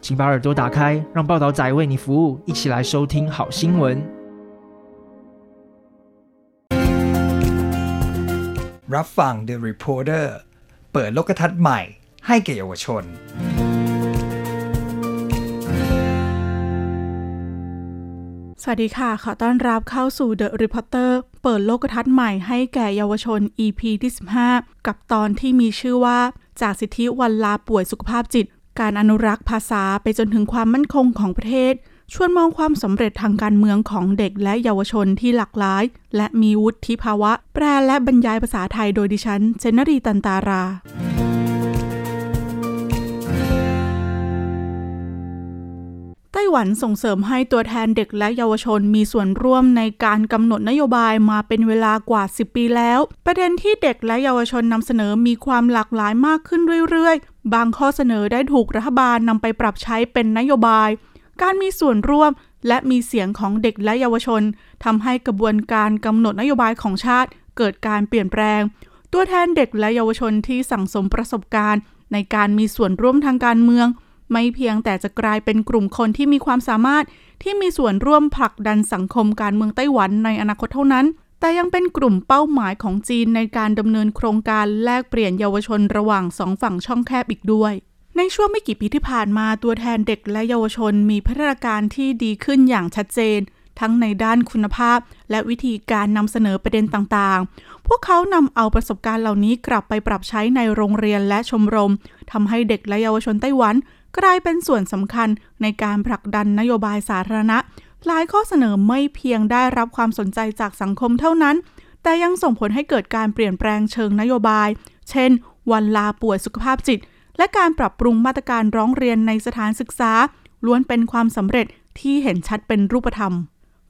请把耳朵打开，让报道仔为你服务，一起来收听好新闻。 รับฟัง The Reporter เปิดโลกทัศน์ใหม่ ให้แก่เยาวชน สวัสดีค่ะ ขอต้อนรับเข้าสู่ The Reporter เปิดโลกทัศน์ใหม่ให้แก่เยาวชน EP ที่ 15 กับตอนที่มีชื่อว่า จากสิทธิวันลาป่วยสุขภาพจิต การอนุรักษ์ภาษาไปจนถึงความมั่นคงของประเทศ ชวนมองความสำเร็จทางการเมืองของเด็กและเยาวชนที่หลากหลาย และมีวุฒิภาวะ แปลและบรรยายภาษาไทยโดยดิฉันเจนนรีตันตาราไต้หวันส่งเสริมให้ตัวแทนเด็กและเยาวชนมีส่วนร่วมในการกำหนดนโยบายมาเป็นเวลากว่า 10 ปีแล้ว ประเด็นที่เด็กและเยาวชนนำเสนอมีความหลากหลายมากขึ้นเรื่อยๆ บางข้อเสนอได้ถูกรัฐบาลนำไปปรับใช้เป็นนโยบาย การมีส่วนร่วมและมีเสียงของเด็กและเยาวชนทำให้กระบวนการกำหนดนโยบายของชาติ เกิดการเปลี่ยนแปลง ตัวแทนเด็กและเยาวชนที่สั่งสมประสบการณ์ ในการมีส่วนร่วมทางการเมือง ไม่เพียงแต่จะกลายเป็นกลุ่มคนที่มีความสามารถที่มีส่วนร่วมผลักดันสังคมการเมืองไต้หวันในอนาคตเท่านั้น แต่ยังเป็นกลุ่มเป้าหมายของจีนในการดำเนินโครงการแลกเปลี่ยนเยาวชนระหว่างสองฝั่งช่องแคบอีกด้วย ในช่วงไม่กี่ปีที่ผ่านมาตัวแทนเด็กและเยาวชนมีพัฒนาการที่ดีขึ้นอย่างชัดเจน ทั้งในด้านคุณภาพ และวิธีการนำเสนอประเด็นต่างๆ พวกเขานำเอาประสบการณ์เหล่านี้กลับไปปรับใช้ในโรงเรียนและชมรมทำให้เด็กและเยาวชนไต้หวัน กลายเป็นส่วนสำคัญในการผลักดันนโยบายสาธารณะ หลายข้อเสนอไม่เพียงได้รับความสนใจจากสังคมเท่านั้น แต่ยังส่งผลให้เกิดการเปลี่ยนแปลงเชิงนโยบาย เช่น วันลาป่วยสุขภาพจิต และการปรับปรุงมาตรการร้องเรียนในสถานศึกษา ล้วนเป็นความสำเร็จที่เห็นชัดเป็นรูปธรรม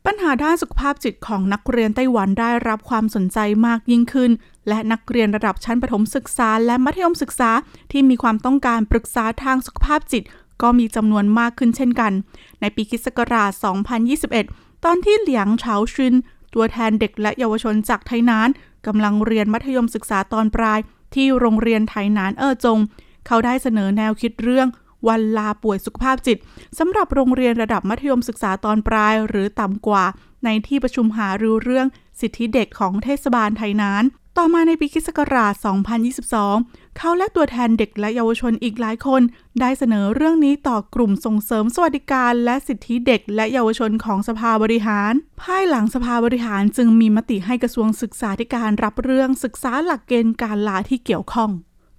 ปัญหาด้านสุขภาพจิตของนักเรียนไต้หวันได้รับความสนใจมากยิ่งขึ้น และนักเรียนระดับชั้นประถมศึกษาและมัธยมศึกษาที่มีความต้องการปรึกษาทางสุขภาพจิต ก็มีจำนวนมากขึ้นเช่นกัน ในปีคริสต์ศักราช 2021 ตอนที่เหลียงเฉาชุน ตัวแทนเด็กและเยาวชนจากไทยนานกำลังเรียนมัธยมศึกษาตอนปลาย ที่โรงเรียนไทยนานเออจง เขาได้เสนอแนวคิดเรื่องวันลาป่วยสุขภาพจิตสำหรับโรงเรียนระดับมัธยมศึกษาตอนปลายหรือต่ำกว่า ในที่ประชุมหารือเรื่องสิทธิเด็กของเทศบาลไทยนาน ต่อมาในปีคศ2022 เขาและตัวแทนเด็กและเยาวชนอีกหลายคน ได้เสนอเรื่องนี้ต่อกลุ่มส่งเสริมสวัสดิการและสิทธิเด็กและเยาวชนของสภาบริหาร ภายหลังสภาบริหารจึงมีมติให้กระทรวงศึกษาธิการรับเรื่องศึกษาหลักเกณฑ์การลาที่เกี่ยวข้อง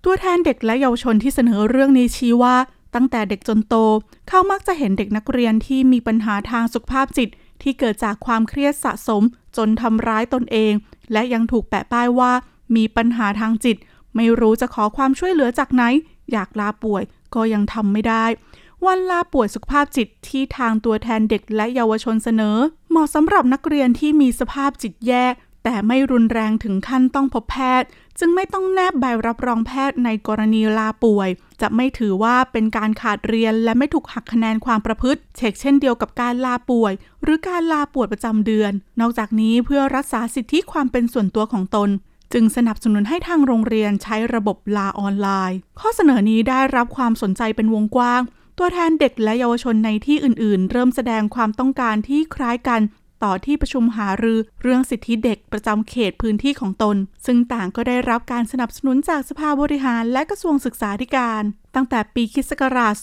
ตัวแทนเด็กและเยาวชนที่เสนอเรื่องนี้ชี้ว่า ตั้งแต่เด็กจนโต เขามักจะเห็นเด็กนักเรียนที่มีปัญหาทางสุขภาพจิต ที่เกิดจากความเครียดสะสม จนทำร้ายตนเอง และยังถูกแปะป้ายว่ามีปัญหาทางจิต ไม่รู้จะขอความช่วยเหลือจากไหน อยากลาป่วยก็ยังทำไม่ได้ วันลาป่วยสุขภาพจิตที่ทางตัวแทนเด็กและเยาวชนเสนอ เหมาะสำหรับนักเรียนที่มีสภาพจิตแย่แต่ไม่รุนแรงถึงขั้นต้องพบแพทย์ จึงไม่ต้องแนบใบรับรองแพทย์ในกรณีลาป่วย จะไม่ถือว่าเป็นการขาดเรียนและไม่ถูกหักคะแนนความประพฤติ เช็คเช่นเดียวกับการลาป่วย หรือการลาป่วยประจำเดือน นอกจากนี้เพื่อรักษาสิทธิความเป็นส่วนตัวของตนจึงสนับสนุนให้ทางโรงเรียนใช้ระบบลาออนไลน์ ข้อเสนอนี้ได้รับความสนใจเป็นวงกว้าง ตัวแทนเด็กและเยาวชนในที่อื่น ๆ เริ่มแสดงความต้องการที่คล้ายกัน ต่อที่ประชุมหารือเรื่องสิทธิเด็กประจำเขตพื้นที่ของตน ซึ่งต่างก็ได้รับการสนับสนุนจากสภาบริหารและกระทรวงศึกษาธิการ ตั้งแต่ปีคริสต์ศักราช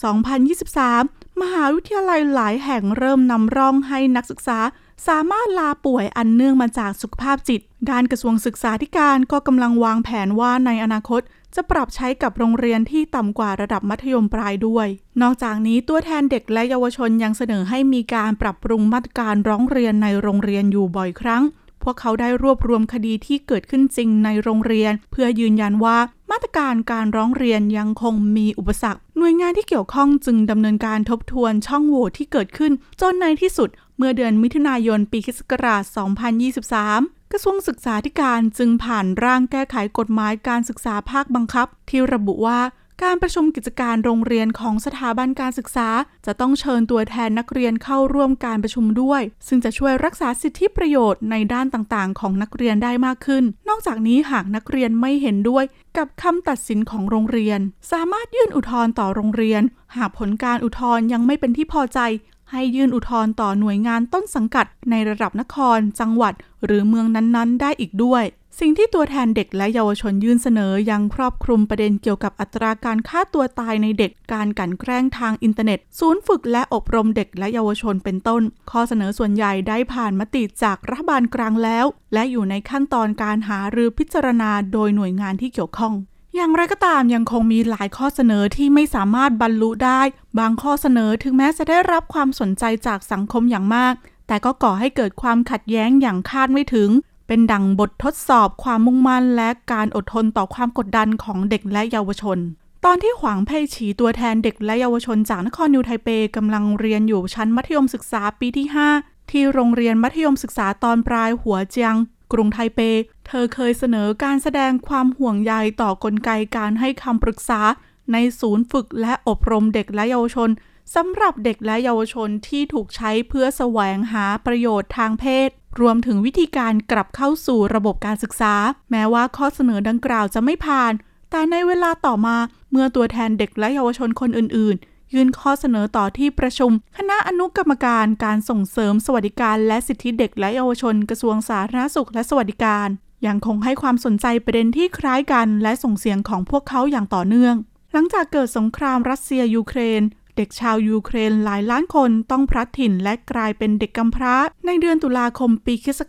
2023 มหาวิทยาลัยหลายแห่งเริ่มนำร่องให้นักศึกษาสามารถลาป่วยอันเนื่องมาจากสุขภาพจิต ด้านกระทรวงศึกษาธิการก็กำลังวางแผนว่าในอนาคต จะปรับใช้กับโรงเรียนที่ต่ำกว่าระดับมัธยมปลายด้วย นอกจากนี้ตัวแทนเด็กและเยาวชนยังเสนอให้มีการปรับปรุงมาตรการร้องเรียนในโรงเรียนอยู่บ่อยครั้ง วกเขาได้รวบรวมคดีที่เกิดขึ้นจริงในโรงเรียน เพื่อยืนยันว่ามาตรการการร้องเรียนยังคงมีอุปสรรค หน่วยงานที่เกี่ยวข้องจึงดำเนินการทบทวนช่องโหว่ที่เกิดขึ้น จนในที่สุด เมื่อเดือนมิถุนายนปีคศ2023กระทรวงศึกษาธิการจึงผ่านร่างแก้ไขกฎหมายการศึกษาภาคบังคับ ที่ระบุว่า การประชุมกิจการโรงเรียนของสถาบันการศึกษา จะต้องเชิญตัวแทนนักเรียนเข้าร่วมการประชุมด้วย ซึ่งจะช่วยรักษาสิทธิประโยชน์ในด้านต่างๆ ของนักเรียนได้มากขึ้น นอกจากนี้หากนักเรียนไม่เห็นด้วยกับคำตัดสินของโรงเรียน สามารถยื่นอุทธรณ์ต่อโรงเรียน หากผลการอุทธรณ์ยังไม่เป็นที่พอใจ ให้ยื่นอุทธรณ์ต่อหน่วยงานต้นสังกัดในระดับนคร จังหวัด หรือเมืองนั้นๆ ได้อีกด้วย สิ่งที่ตัวแทนเด็กและเยาวชนยื่นเสนอยังครอบคลุมประเด็นเกี่ยวกับอัตราการฆ่าตัวตายในเด็ก การกลั่นแกล้งทางอินเทอร์เน็ต ศูนย์ฝึกและอบรมเด็กและเยาวชนเป็นต้น ข้อเสนอส่วนใหญ่ได้ผ่านมติจากรัฐบาลกลางแล้ว และอยู่ในขั้นตอนการหารือพิจารณาโดยหน่วยงานที่เกี่ยวข้องอย่างไรก็ตามยังคงมีหลายข้อเสนอที่ไม่สามารถบรรลุได้ บางข้อเสนอถึงแม้จะได้รับความสนใจจากสังคมอย่างมาก แต่ก็ก่อให้เกิดความขัดแย้งอย่างคาดไม่ถึง เป็นดังบททดสอบความมุ่งมั่นและการอดทนต่อความกดดันของเด็กและเยาวชน ตอนที่หวังเพ่ฉีตัวแทนเด็กและเยาวชนจากนครนิวไทเปกำลังเรียนอยู่ชั้นมัธยมศึกษาปีที่ 5 ที่โรงเรียนมัธยมศึกษาตอนปลายหัวเจียง กรุงไทเป เธอเคยเสนอการแสดงความห่วงใยต่อกลไกการให้คำปรึกษา ในศูนย์ฝึกและอบรมเด็กและเยาวชนสำหรับเด็กและเยาวชนที่ถูกใช้เพื่อแสวงหาประโยชน์ทางเพศ รวมถึงวิธีการกลับเข้าสู่ระบบการศึกษา แม้ว่าข้อเสนอดังกล่าวจะไม่ผ่าน แต่ในเวลาต่อมาเมื่อตัวแทนเด็กและเยาวชนคนอื่น ๆ ยื่นข้อเสนอต่อที่ประชุม คณะอนุกรรมการการส่งเสริมสวัสดิการ และสิทธิเด็กและเยาวชนกระทรวงสาธารณสุขและสวัสดิการยังคงให้ความสนใจประเด็นที่คล้ายกัน และส่งเสียงของพวกเขาอย่างต่อเนื่อง หลังจากเกิดสงครามรัสเซียยูเครน เด็กชาวยูเครนหลายล้านคนต้องพลัดถิ่นและกลายเป็นเด็กกำพร้า ในเดือนตุลาคมปีคศ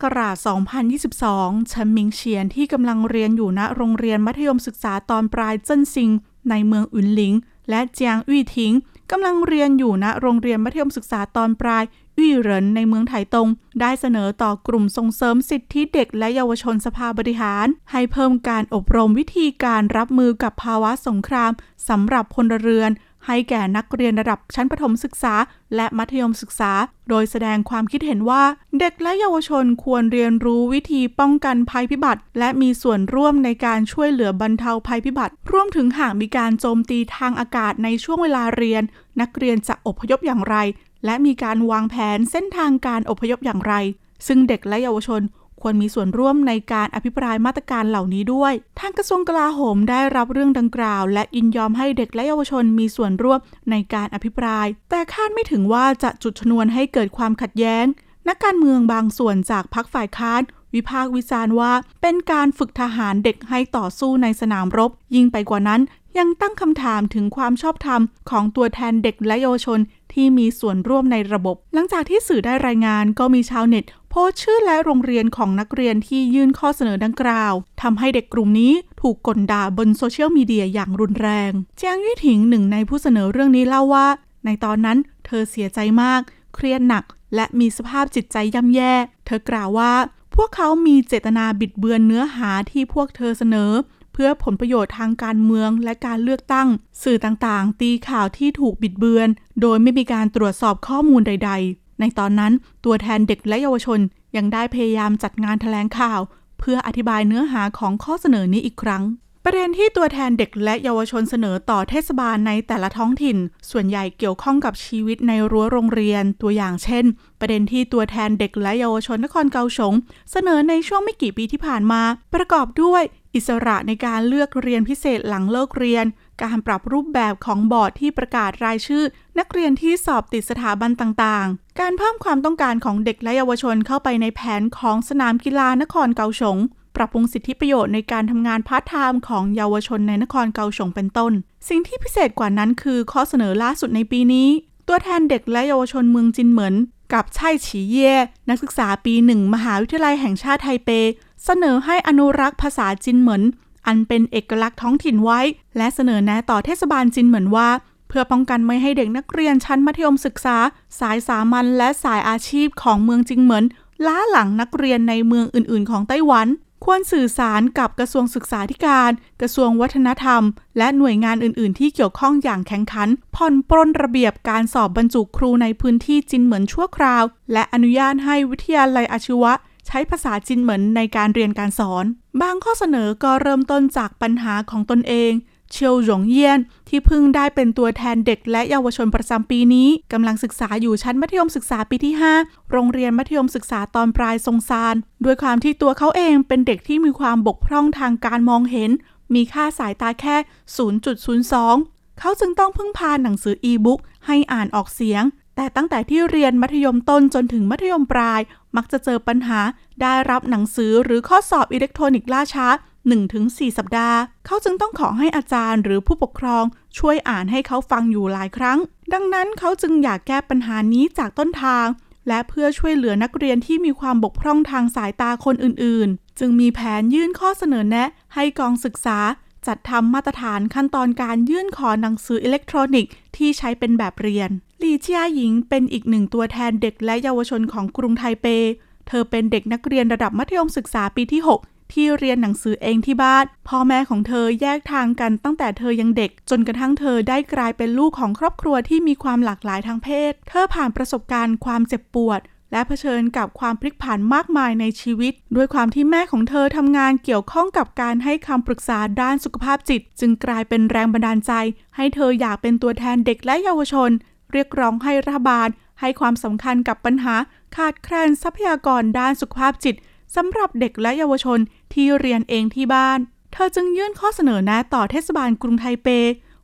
2022ชันมิงเฉียนที่กำลังเรียนอยู่ณโรงเรียนมัธยมศึกษาตอนปลายเจิ้นซิง ในเมืองอุนหลิง และเจียงอี้ทิงกำลังเรียนอยู่ณโรงเรียนมัธยมศึกษาตอนปลายอี้เหรินในเมืองไถตง ได้เสนอต่อกลุ่มส่งเสริมสิทธิเด็กและเยาวชนสภาบริหาร ให้เพิ่มการอบรมวิธีการรับมือกับภาวะสงครามสำหรับพลเรือน ให้แก่นักเรียนระดับชั้นประถมศึกษา และมัธยมศึกษา โดยแสดงความคิดเห็นว่า เด็กและเยาวชนควรเรียนรู้วิธีป้องกันภัยพิบัติ และมีส่วนร่วมในการช่วยเหลือบรรเทาภัยพิบัติรวมถึงหากมีการโจมตีทางอากาศในช่วงเวลาเรียน นักเรียนจะอพยพอย่างไร และมีการวางแผนเส้นทางการอพยพอย่างไร ซึ่งเด็กและเยาวชน ควรมีส่วนร่วมในการอภิปรายมาตรการเหล่านี้ด้วย ทางกระทรวงกลาโหมได้รับเรื่องดังกล่าว และยินยอมให้เด็กและเยาวชนมีส่วนร่วมในการอภิปราย แต่คาดไม่ถึงว่าจะจุดชนวนให้เกิดความขัดแย้ง นักการเมืองบางส่วนจากพรรคฝ่ายค้านวิพากษ์วิจารณ์ว่า เป็นการฝึกทหารเด็กให้ต่อสู้ในสนามรบ ยิ่งไปกว่านั้น ยังตั้งคำถามถึงความชอบธรรมของตัวแทนเด็กและเยาวชนที่มีส่วนร่วมในระบบ หลังจากที่สื่อได้รายงานก็มีชาวเน็ต โพสชื่อและโรงเรียนของนักเรียนที่ยื่นข้อเสนอดังกล่าวทำให้เด็กกลุ่มนี้ถูกก่นด่าบนโซเชียลมีเดียอย่างรุนแรงเจียงยี่ถิงหนึ่งในผู้เสนอเรื่องนี้เล่าว่า ในตอนนั้นเธอเสียใจมาก เครียดหนัก และมีสภาพจิตใจย่ำแย่ เธอกล่าวว่า พวกเขามีเจตนาบิดเบือนเนื้อหาที่พวกเธอเสนอ เพื่อผลประโยชน์ทางการเมืองและการเลือกตั้ง สื่อต่างๆ ตีข่าวที่ถูกบิดเบือน โดยไม่มีการตรวจสอบข้อมูลใด ๆ ในตอนนั้นตัวแทนเด็กและเยาวชนยังได้พยายามจัดงานแถลงข่าว เพื่ออธิบายเนื้อหาของข้อเสนอนี้อีกครั้ง ประเด็นที่ตัวแทนเด็กและเยาวชนเสนอต่อเทศบาลในแต่ละท้องถิ่น ส่วนใหญ่เกี่ยวข้องกับชีวิตในรั้วโรงเรียน ตัวอย่างเช่น ประเด็นที่ตัวแทนเด็กและเยาวชนนครเกาสงเสนอในช่วงไม่กี่ปีที่ผ่านมา ประกอบด้วย อิสระในการเลือกเรียนพิเศษหลังเลิกเรียน การปรับรูปแบบของบอร์ดที่ประกาศรายชื่อ นักเรียนที่สอบติดสถาบันต่างๆ การเพิ่มความต้องการของเด็กและเยาวชนเข้าไปในแผนของสนามกีฬานครเกาสงปรับปรุงสิทธิประโยชน์ในการทำงานพาร์ทไทม์ของเยาวชนในนครเกาสงเป็นต้น สิ่งที่พิเศษกว่านั้นคือข้อเสนอล่าสุดในปีนี้ ตัวแทนเด็กและเยาวชนเมืองจินเหมินกับไช่ฉีเย่นักศึกษาปีหนึ่งมหาวิทยาลัยแห่งชาติไทเป เสนอให้อนุรักษ์ภาษาจินเหมินอันเป็นเอกลักษณ์ท้องถิ่นไว้ และเสนอแนะต่อเทศบาลจินเหมินว่า เพื่อป้องกันไม่ให้เด็กนักเรียนชั้นมัธยมศึกษา สายสามัญและสายอาชีพของเมืองจิงเหมินล้าหลังนักเรียนในเมืองอื่น ๆ ของไต้หวัน ควรสื่อสารกับกระทรวงศึกษาธิการ กระทรวงวัฒนธรรม และหน่วยงานอื่น ๆ ที่เกี่ยวข้องอย่างแข็งขัน ผ่อนปรนระเบียบการสอบบรรจุครูในพื้นที่จินเหมือนชั่วคราว และอนุญาตให้วิทยาลัยอาชีวะ ใช้ภาษาจินเหมินในการเรียนการสอน บางข้อเสนอก็เริ่มต้นจากปัญหาของตนเองเชียวหยงเยี่ยน ที่เพิ่งได้เป็นตัวแทนเด็กและเยาวชนประจำปีนี้กำลังศึกษาอยู่ชั้นมัธยมศึกษาปีที่ 5 โรงเรียนมัธยมศึกษาตอนปลายทรงซานด้วยความที่ตัวเขาเองเป็นเด็กที่มีความบกพร่องทางการมองเห็น มีค่าสายตาแค่ 0.02 เขาจึงต้องพึ่งพาหนังสืออีบุ๊กให้อ่านออกเสียง แต่ตั้งแต่ที่เรียนมัธยมต้นจนถึงมัธยมปลาย มักจะเจอปัญหา ได้รับหนังสือหรือข้อสอบอิเล็กทรอนิกส์ล่าช้า 1-4 สัปดาห์ เขาจึงต้องขอให้อาจารย์หรือผู้ปกครองช่วยอ่านให้เขาฟังอยู่หลายครั้ง ดังนั้นเขาจึงอยากแก้ปัญหานี้จากต้นทาง และเพื่อช่วยเหลือนักเรียนที่มีความบกพร่องทางสายตาคนอื่นๆ จึงมีแผนยื่นข้อเสนอแนะ ให้กองศึกษา จัดทำมาตรฐานขั้นตอนการยื่นขอหนังสืออิเล็กทรอนิกส์ที่ใช้เป็นแบบเรียน ลีเจียหญิงเป็นอีกหนึ่งตัวแทนเด็กและเยาวชนของกรุงไทเป เธอเป็นเด็กนักเรียนระดับมัธยมศึกษาปีที่ 6 ที่เรียนหนังสือเองที่บ้าน พ่อแม่ของเธอแยกทางกันตั้งแต่เธอยังเด็ก จนกระทั่งเธอได้กลายเป็นลูกของครอบครัวที่มีความหลากหลายทางเพศ เธอผ่านประสบการณ์ความเจ็บปวด และเผชิญกับความพลิกผันมากมายในชีวิต ด้วยความที่แม่ของเธอทำงานเกี่ยวข้องกับการให้คำปรึกษาด้านสุขภาพจิต จึงกลายเป็นแรงบันดาลใจ ให้เธออยากเป็นตัวแทนเด็กและเยาวชน เรียกร้องให้รัฐบาล ให้ความสำคัญกับปัญหา ขาดแคลนทรัพยากรด้านสุขภาพจิตสำหรับเด็กและเยาวชนที่เรียนเองที่บ้าน เธอจึงยื่นข้อเสนอแนะต่อเทศบาลกรุงไทเป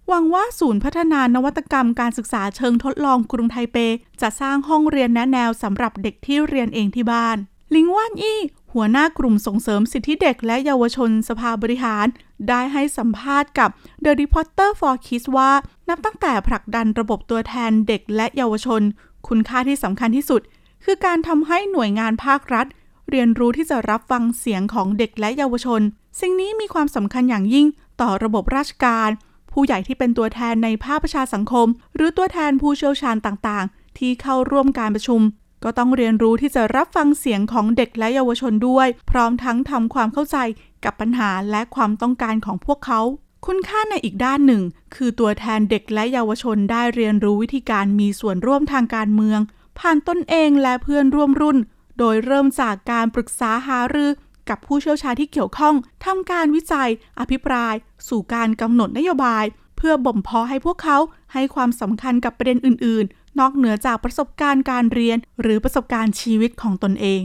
หวังว่าศูนย์พัฒนานวัตกรรมการศึกษาเชิงทดลองกรุงไทเป จะสร้างห้องเรียนแนะแนวสำหรับเด็กที่เรียนเองที่บ้าน ลิงว่านอี้ หัวหน้ากลุ่มส่งเสริมสิทธิเด็กและเยาวชนสภาบริหาร ได้ให้สัมภาษณ์กับ The Reporter for Kids ว่า นับตั้งแต่ผลักดันระบบตัวแทนเด็กและเยาวชน คุณค่าที่สำคัญที่สุด คือการทำให้หน่วยงานภาครัฐ เรียนรู้ที่จะรับฟังเสียงของเด็กและเยาวชน สิ่งนี้มีความสำคัญอย่างยิ่งต่อระบบราชการ ผู้ใหญ่ที่เป็นตัวแทนในภาคประชาสังคม หรือตัวแทนผู้เชี่ยวชาญต่างๆ ที่เข้าร่วมการประชุม ก็ต้องเรียนรู้ที่จะรับฟังเสียงของเด็กและเยาวชนด้วย พร้อมทั้งทำความเข้าใจกับปัญหาและความต้องการของพวกเขาคุณค่าในอีกด้านหนึ่ง คือตัวแทนเด็กและเยาวชนได้เรียนรู้วิธีการมีส่วนร่วมทางการเมือง ผ่านตนเองและเพื่อนร่วมรุ่น โดยเริ่มจากการปรึกษาหารือ กับผู้เชี่ยวชาญที่เกี่ยวข้องทำการวิจัย อภิปราย สู่การกำหนดนโยบาย เพื่อบ่มเพาะให้พวกเขาให้ความสำคัญกับประเด็นอื่น ๆ นอกเหนือจากประสบการณ์การเรียน หรือประสบการณ์ชีวิตของตนเอง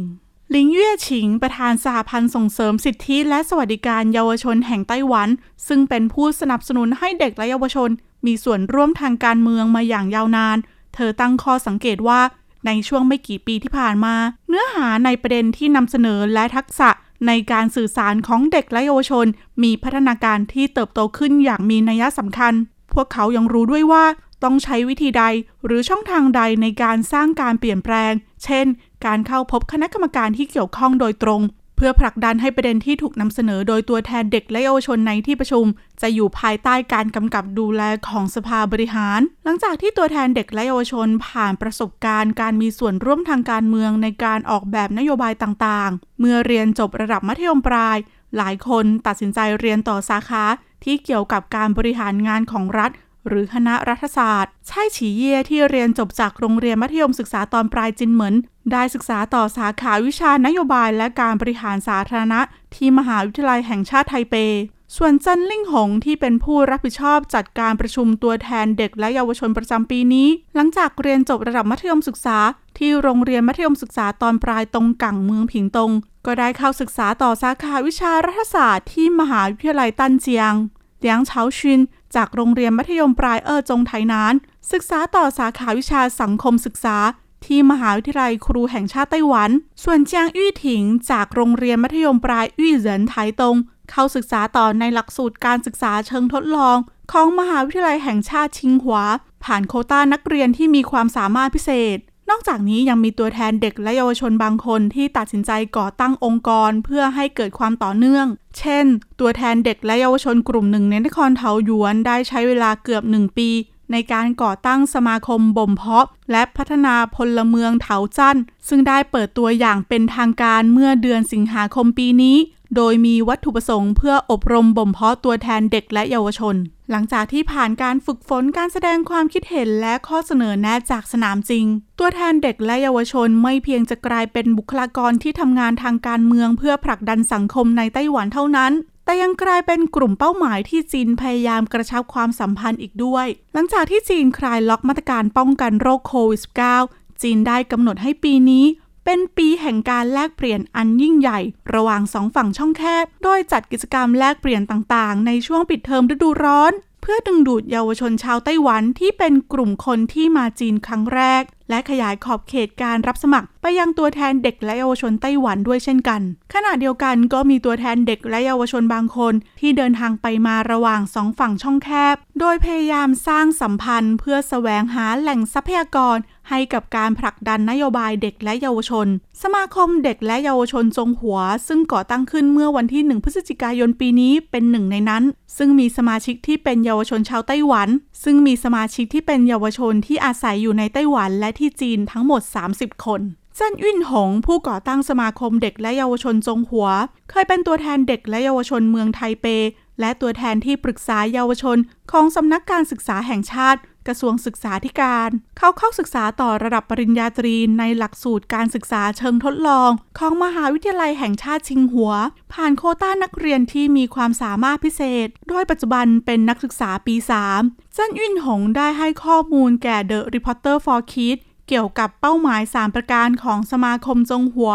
ลิงเย่ฉิง ประธานสหพันธ์ส่งเสริมสิทธิและสวัสดิการเยาวชนแห่งไต้หวัน ซึ่งเป็นผู้สนับสนุนให้เด็กและเยาวชน มีส่วนร่วมทางการเมืองมาอย่างยาวนาน เธอตั้งข้อสังเกตว่าในช่วงไม่กี่ปีที่ผ่านมา เนื้อหาในประเด็นที่นำเสนอและทักษะ ในการสื่อสารของเด็กและเยาวชน มีพัฒนาการที่เติบโตขึ้นอย่างมีนัยสำคัญ พวกเขายังรู้ด้วยว่าต้องใช้วิธีใดหรือช่องทางใดในการสร้างการเปลี่ยนแปลง เช่น การเข้าพบคณะกรรมการที่เกี่ยวข้องโดยตรง พื่อผลักดันให้ประเด็นที่ถูกนำเสนอโดยตัวแทนเด็กและเยาวชนในที่ประชุม จะอยู่ภายใต้การกำกับดูแลของสภาบริหาร หลังจากที่ตัวแทนเด็กและเยาวชนผ่านประสบการณ์การมีส่วนร่วมทางการเมืองในการออกแบบนโยบายต่างๆ เมื่อเรียนจบระดับมัธยมปลาย หลายคนตัดสินใจเรียนต่อสาขาที่เกี่ยวกับการบริหารงานของรัฐ หรือคณะรัฐศาสตร์ ใช่ฉีเย่ที่เรียนจบจากโรงเรียนมัธยมศึกษาตอนปลายจินเหมินได้ศึกษาต่อสาขาวิชานโยบายและการบริหารสาธารณะ ที่มหาวิทยาลัยแห่งชาติไทเป ส่วนจันลิ่งหงที่เป็นผู้รับผิดชอบจัดการประชุมตัวแทนเด็กและเยาวชนประจำปีนี้ หลังจากเรียนจบระดับมัธยมศึกษา ที่โรงเรียนมัธยมศึกษาตอนปลายตรงกังเมืองผิงตง ก็ได้เข้าศึกษาต่อสาขาวิชารัฐศาสตร์ที่มหาวิทยาลัยตันเจียงเลียงเฉาชิน จากโรงเรียนมัธยมปลายเออจงไถนาน ศึกษาต่อสาขาวิชาสังคมศึกษา ที่มหาวิทยาลัยครูแห่งชาติไต้หวัน ส่วนเจียงอี้ถิง จากโรงเรียนมัธยมปลายอี้เหรินไถตง เข้าศึกษาต่อในหลักสูตรการศึกษาเชิงทดลอง ของมหาวิทยาลัยแห่งชาติชิงหวา ผ่านโคต้านักเรียนที่มีความสามารถพิเศษ นอกจากนี้ยังมีตัวแทนเด็กและเยาวชนบางคนที่ตัดสินใจก่อตั้งองค์กรเพื่อให้เกิดความต่อเนื่อง เช่น ตัวแทนเด็กและเยาวชนกลุ่มหนึ่งในนครเทาหยวนได้ใช้เวลาเกือบหนึ่งปี ในการก่อตั้งสมาคมบ่มเพาะ และพัฒนาพลเมืองเถาจั่นซึ่งได้เปิดตัวอย่างเป็นทางการเมื่อเดือนสิงหาคมปีนี้ โดยมีวัตถุประสงค์เพื่ออบรมบ่มเพาะตัวแทนเด็กและเยาวชน หลังจากที่ผ่านการฝึกฝนการแสดงความคิดเห็นและข้อเสนอแนะจากสนามจริง ตัวแทนเด็กและเยาวชนไม่เพียงจะกลายเป็นบุคลากรที่ทำงานทางการเมืองเพื่อผลักดันสังคมในไต้หวันเท่านั้นแต่ยังกลายเป็นกลุ่มเป้าหมายที่จีนพยายามกระชับความสัมพันธ์อีกด้วย หลังจากที่จีนคลายล็อกมาตรการป้องกันโรคโควิด -19 จีนได้กำหนดให้ปีนี้เป็นปี ห่งการแลกเปลี่ยนอันยิ่งใหญ่ ระหว่างสองฝั่งช่องแคบ โดยจัดกิจกรรมแลกเปลี่ยนต่างๆ ในช่วงปิดเทอมฤดูร้อน เพื่อดึงดูดเยาวชนชาวไต้หวันที่เป็นกลุ่มคนที่มาจีนครั้งแรก และขยายขอบเขตการรับสมัคร ไปยังตัวแทนเด็กและเยาวชนไต้หวันด้วยเช่นกัน ขณะเดียวกันก็มีตัวแทนเด็กและเยาวชนบางคน ที่เดินทางไปมาระหว่างสองฝั่งช่องแคบ โดยพยายามสร้างสัมพันธ์ เพื่อแสวงหาแหล่งทรัพยากร ให้กับการผลักดันนโยบายเด็กและเยาวชน สมาคมเด็กและเยาวชนจงหัว ซึ่งก่อตั้งขึ้นเมื่อวันที่ 1 พฤศจิกายนปีนี้เป็นหนึ่งในนั้น ซึ่งมีสมาชิกที่เป็นเยาวชนชาวไต้หวัน ซึ่งมีสมาชิกที่เป็นเยาวชนที่อาศัยอยู่ในไต้หวันและที่จีนทั้งหมด 30 คนเจิ้นยุ่นหง ผู้ก่อตั้งสมาคมเด็กและเยาวชนจงหัว เคยเป็นตัวแทนเด็กและเยาวชนเมืองไทเป และตัวแทนที่ปรึกษาเยาวชนของสำนักการศึกษาแห่งชาติ กระทรวงศึกษาธิการ เขาเข้าศึกษาต่อระดับปริญญาตรีในหลักสูตรการศึกษาเชิงทดลอง ของมหาวิทยาลัยแห่งชาติชิงหัว ผ่านโคต้านักเรียนที่มีความสามารถพิเศษ โดยปัจจุบันเป็นนักศึกษาปี 3 เจ้นยุ่นหงได้ให้ข้อมูลแก่ The Reporter for Kids เกี่ยวกับเป้าหมาย 3 ประการของสมาคมจงหัว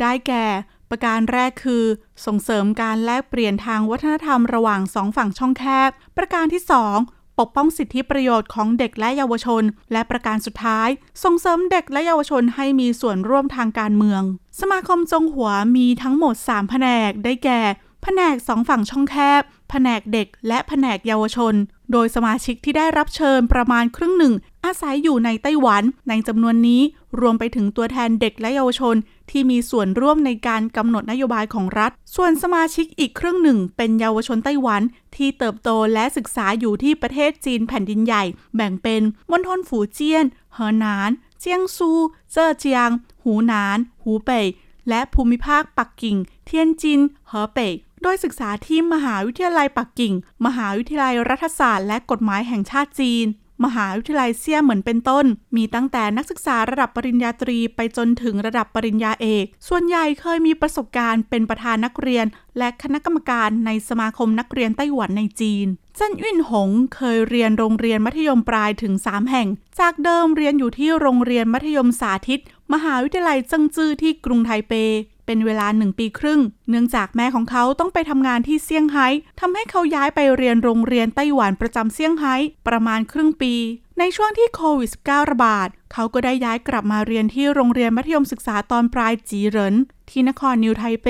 ได้แก่ ประการแรกคือ ส่งเสริมการแลกเปลี่ยนทางวัฒนธรรมระหว่างสองฝั่งช่องแคบ ประการที่ 2 ปกป้องสิทธิประโยชน์ของเด็กและเยาวชน และประการสุดท้าย ส่งเสริมเด็กและเยาวชนให้มีส่วนร่วมทางการเมือง สมาคมจงหัวมีทั้งหมด 3 แผนกได้แก่ แผนกสองฝั่งช่องแคบ แผนกเด็ก และแผนกเยาวชน โดยสมาชิกที่ได้รับเชิญประมาณครึ่งหนึ่ง อาศัยอยู่ในไต้หวัน ในจำนวนนี้รวมไปถึงตัวแทนเด็กและเยาวชน ที่มีส่วนร่วมในการกำหนดนโยบายของรัฐ ส่วนสมาชิกอีกครึ่งหนึ่ง เป็นเยาวชนไต้หวันที่เติบโตและศึกษาอยู่ที่ประเทศจีนแผ่นดินใหญ่ แบ่งเป็นมณฑลฝูเจี้ยน เหอหนาน เจียงซู เจ้อเจียง หูหนาน หูเป่ย และภูมิภาคปักกิ่ง เทียนจิน เหอเป่ยโดยศึกษาที่มหาวิทยาลัยปักกิ่ง มหาวิทยาลัยรัฐศาสตร์และกฎหมายแห่งชาติจีน มหาวิทยาลัยเซี่ยเหมือนเป็นต้น มีตั้งแต่นักศึกษาระดับปริญญาตรีไปจนถึงระดับปริญญาเอก ส่วนใหญ่เคยมีประสบการณ์เป็นประธานนักเรียน และคณะกรรมการในสมาคมนักเรียนไต้หวันในจีนเจิ้นยุ่นหงเคยเรียนโรงเรียนมัธยมปลายถึง 3 แห่ง จากเดิมเรียนอยู่ที่โรงเรียนมัธยมสาธิต มหาวิทยาลัยเจิ้งจื้อที่กรุงไทเป เป็นเวลาหนึ่งปีครึ่ง เนื่องจากแม่ของเขาต้องไปทำงานที่เซี่ยงไฮ้ทำให้เขาย้ายไปเรียนโรงเรียนไต้หวันประจำเซี่ยงไฮ้ประมาณครึ่งปี ในช่วงที่โควิด -19 ระบาด เขาก็ได้ย้ายกลับมาเรียนที่โรงเรียนมัธยมศึกษาตอนปลายจีเหรินที่นครนิวไทเป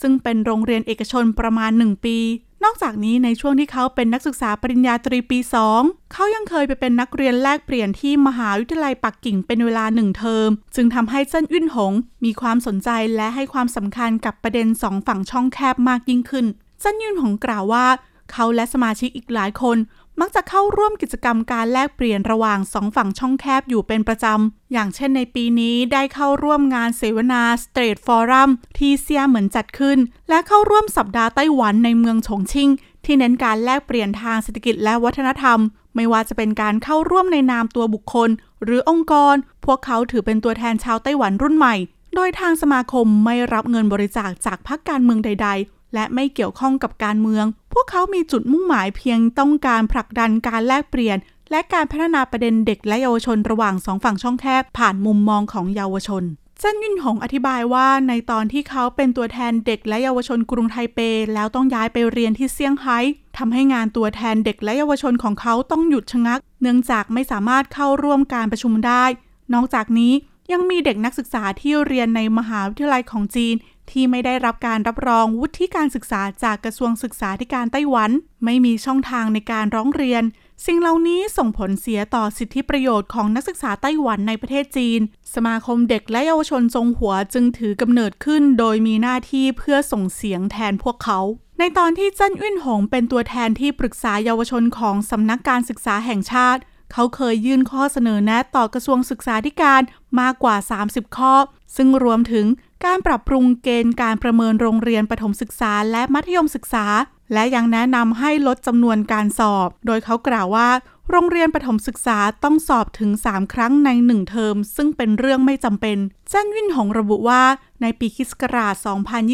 ซึ่งเป็นโรงเรียนเอกชนประมาณ 1 ปี นอกจากนี้ในช่วงที่เขาเป็นนักศึกษาปริญญาตรีปี 2 เขายังเคยไปเป็นนักเรียนแลกเปลี่ยนที่มหาวิทยาลัยปักกิ่งเป็นเวลาหนึ่งเทอม จึงทำให้เจิ้นยิ้นหง มีความสนใจและให้ความสำคัญกับประเด็นสองฝั่งช่องแคบมากยิ่งขึ้นเจิ้นยุ่นหงกล่าวว่า เขาและสมาชิกอีกหลายคน มักจะเข้าร่วมกิจกรรมการแลกเปลี่ยนระหว่างสองฝั่งช่องแคบอยู่เป็นประจำ อย่างเช่นในปีนี้ได้เข้าร่วมงานเสวนา Straight Forum ที่เซียเหมือนจัดขึ้น และเข้าร่วมสัปดาห์ไต้หวันในเมืองฉงชิ่ง ที่เน้นการแลกเปลี่ยนทางเศรษฐกิจและวัฒนธรรม ไม่ว่าจะเป็นการเข้าร่วมในนามตัวบุคคล หรือองค์กร พวกเขาถือเป็นตัวแทนชาวไต้หวันรุ่นใหม่ โดยทางสมาคมไม่รับเงินบริจาคจากพรรคการเมืองใด ๆ และไม่เกี่ยวข้องกับการเมือง พวกเขามีจุดมุ่งหมายเพียงต้องการผลักดันการแลกเปลี่ยน และการพัฒนาประเด็นเด็กและเยาวชนระหว่างสองฝั่งช่องแคบผ่านมุมมองของเยาวชนเจ้นยุนหงอธิบายว่าในตอนที่เขาเป็นตัวแทนเด็กและเยาวชนกรุงไทเป แล้วต้องย้ายไปเรียนที่เซี่ยงไฮ้ทำให้งานตัวแทนเด็กและเยาวชนของเขาต้องหยุดชะงัก เนื่องจากไม่สามารถเข้าร่วมการประชุมได้ นอกจากนี้ยังมีเด็กนักศึกษาที่เรียนในมหาวิทยาลัยของจีน ที่ไม่ได้รับการรับรองวุฒิการศึกษาจากกระทรวงศึกษาธิการไต้หวัน ไม่มีช่องทางในการร้องเรียน สิ่งเหล่านี้ส่งผลเสียต่อสิทธิประโยชน์ของนักศึกษาไต้หวันในประเทศจีน สมาคมเด็กและเยาวชนจงหัวจึงถือกำเนิดขึ้น โดยมีหน้าที่เพื่อส่งเสียงแทนพวกเขาในตอนที่เจิ้นยุ่นหงเป็นตัวแทนที่ปรึกษาเยาวชนของสำนักการศึกษาแห่งชาติ เขาเคยยื่นข้อเสนอแนะต่อกระทรวงศึกษาธิการมากกว่า 30 ข้อ ซึ่งรวมถึง การปรับปรุงเกณฑ์การประเมินโรงเรียนประถมศึกษาและมัธยมศึกษา และยังแนะนำให้ลดจำนวนการสอบ โดยเขากล่าวว่า โรงเรียนประถมศึกษาต้องสอบถึง 3 ครั้งใน 1 เทอม ซึ่งเป็นเรื่องไม่จำเป็นเจ้นวินหงระบุว่าในปีคศ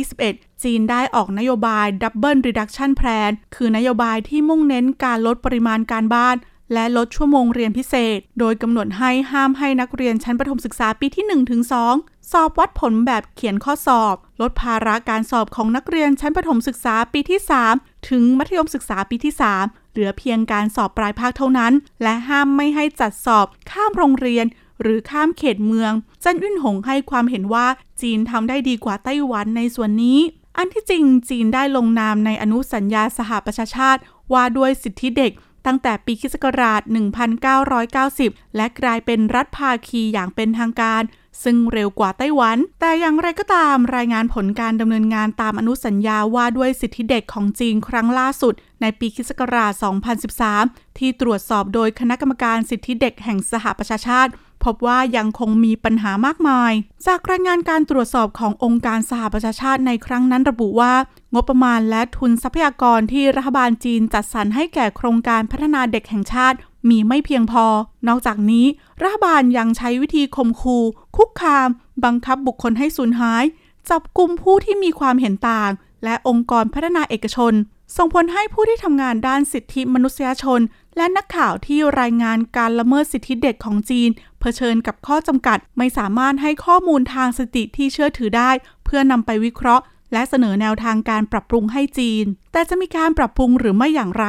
2021 จีนได้ออกนโยบาย Double Reduction Plan คือนโยบายที่มุ่งเน้นการลดปริมาณการบ้าน และลดชั่วโมงเรียนพิเศษ โดยกำหนดให้ห้ามให้นักเรียนชั้นประถมศึกษาปีที่1-2สอบวัดผลแบบเขียนข้อสอบ ลดภาระการสอบของนักเรียนชั้นประถมศึกษาปีที่ 3 ถึงมัธยมศึกษาปีที่ 3 เหลือเพียงการสอบปลายภาคเท่านั้น และห้ามไม่ให้จัดสอบข้ามโรงเรียน หรือข้ามเขตเมืองจันยุ่นหงให้ความเห็นว่าจีนทำได้ดีกว่าไต้หวันในส่วนนี้อันที่จริงจีนได้ลงนามในอนุสัญญาสหประชาชาติ ว่าด้วยสิทธิเด็ก ตั้งแต่ปีคศ1990 และกลายเป็นรัฐภาคีอย่างเป็นทางการ ซึ่งเร็วกว่าไต้หวัน แต่อย่างไรก็ตามรายงานผลการดำเนินงานตามอนุสัญญาว่าด้วยสิทธิเด็กของจีนครั้งล่าสุด ในปีคศ2013 ที่ตรวจสอบโดยคณะกรรมการสิทธิเด็กแห่งสหประชาชาติพบว่ายังคงมีปัญหามากมาย จากรายงานการตรวจสอบขององค์การสหประชาชาติในครั้งนั้นระบุว่า งบประมาณและทุนทรัพยากรที่รัฐบาลจีนจัดสรรให้แก่โครงการพัฒนาเด็กแห่งชาติมีไม่เพียงพอ นอกจากนี้ รัฐบาลยังใช้วิธีข่มขู่ คุกคาม บังคับบุคคลให้สูญหาย จับกลุ่มผู้ที่มีความเห็นต่าง และองค์กรพัฒนาเอกชน ส่งผลให้ผู้ที่ทำงานด้านสิทธิมนุษยชน และนักข่าวที่รายงานการละเมิดสิทธิเด็กของจีน เผชิญกับข้อจำกัด ไม่สามารถให้ข้อมูลทางสติที่เชื่อถือได้ เพื่อนำไปวิเคราะห์ และเสนอแนวทางการปรับปรุงให้จีน แต่จะมีการปรับปรุงหรือไม่อย่างไร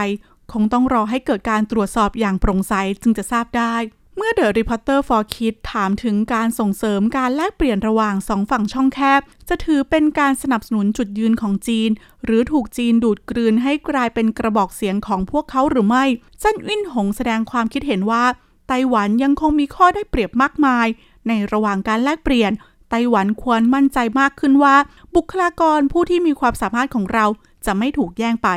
คงต้องรอให้เกิดการตรวจสอบอย่างโปร่งใสจึงจะทราบได้ เมื่อ The Reporter for Kids ถามถึงการส่งเสริมการแลกเปลี่ยนระหว่างสองฝั่งช่องแคบ จะถือเป็นการสนับสนุนจุดยืนของจีน หรือถูกจีนดูดกลืนให้กลายเป็นกระบอกเสียงของพวกเขาหรือไม่จันวินหงแสดงความคิดเห็นว่า ไต้หวันยังคงมีข้อได้เปรียบมากมาย ในระหว่างการแลกเปลี่ยน ไต้หวันควรมั่นใจมากขึ้นว่า บุคลากรผู้ที่มีความสามารถของเราจะไม่ถูกแย่งไป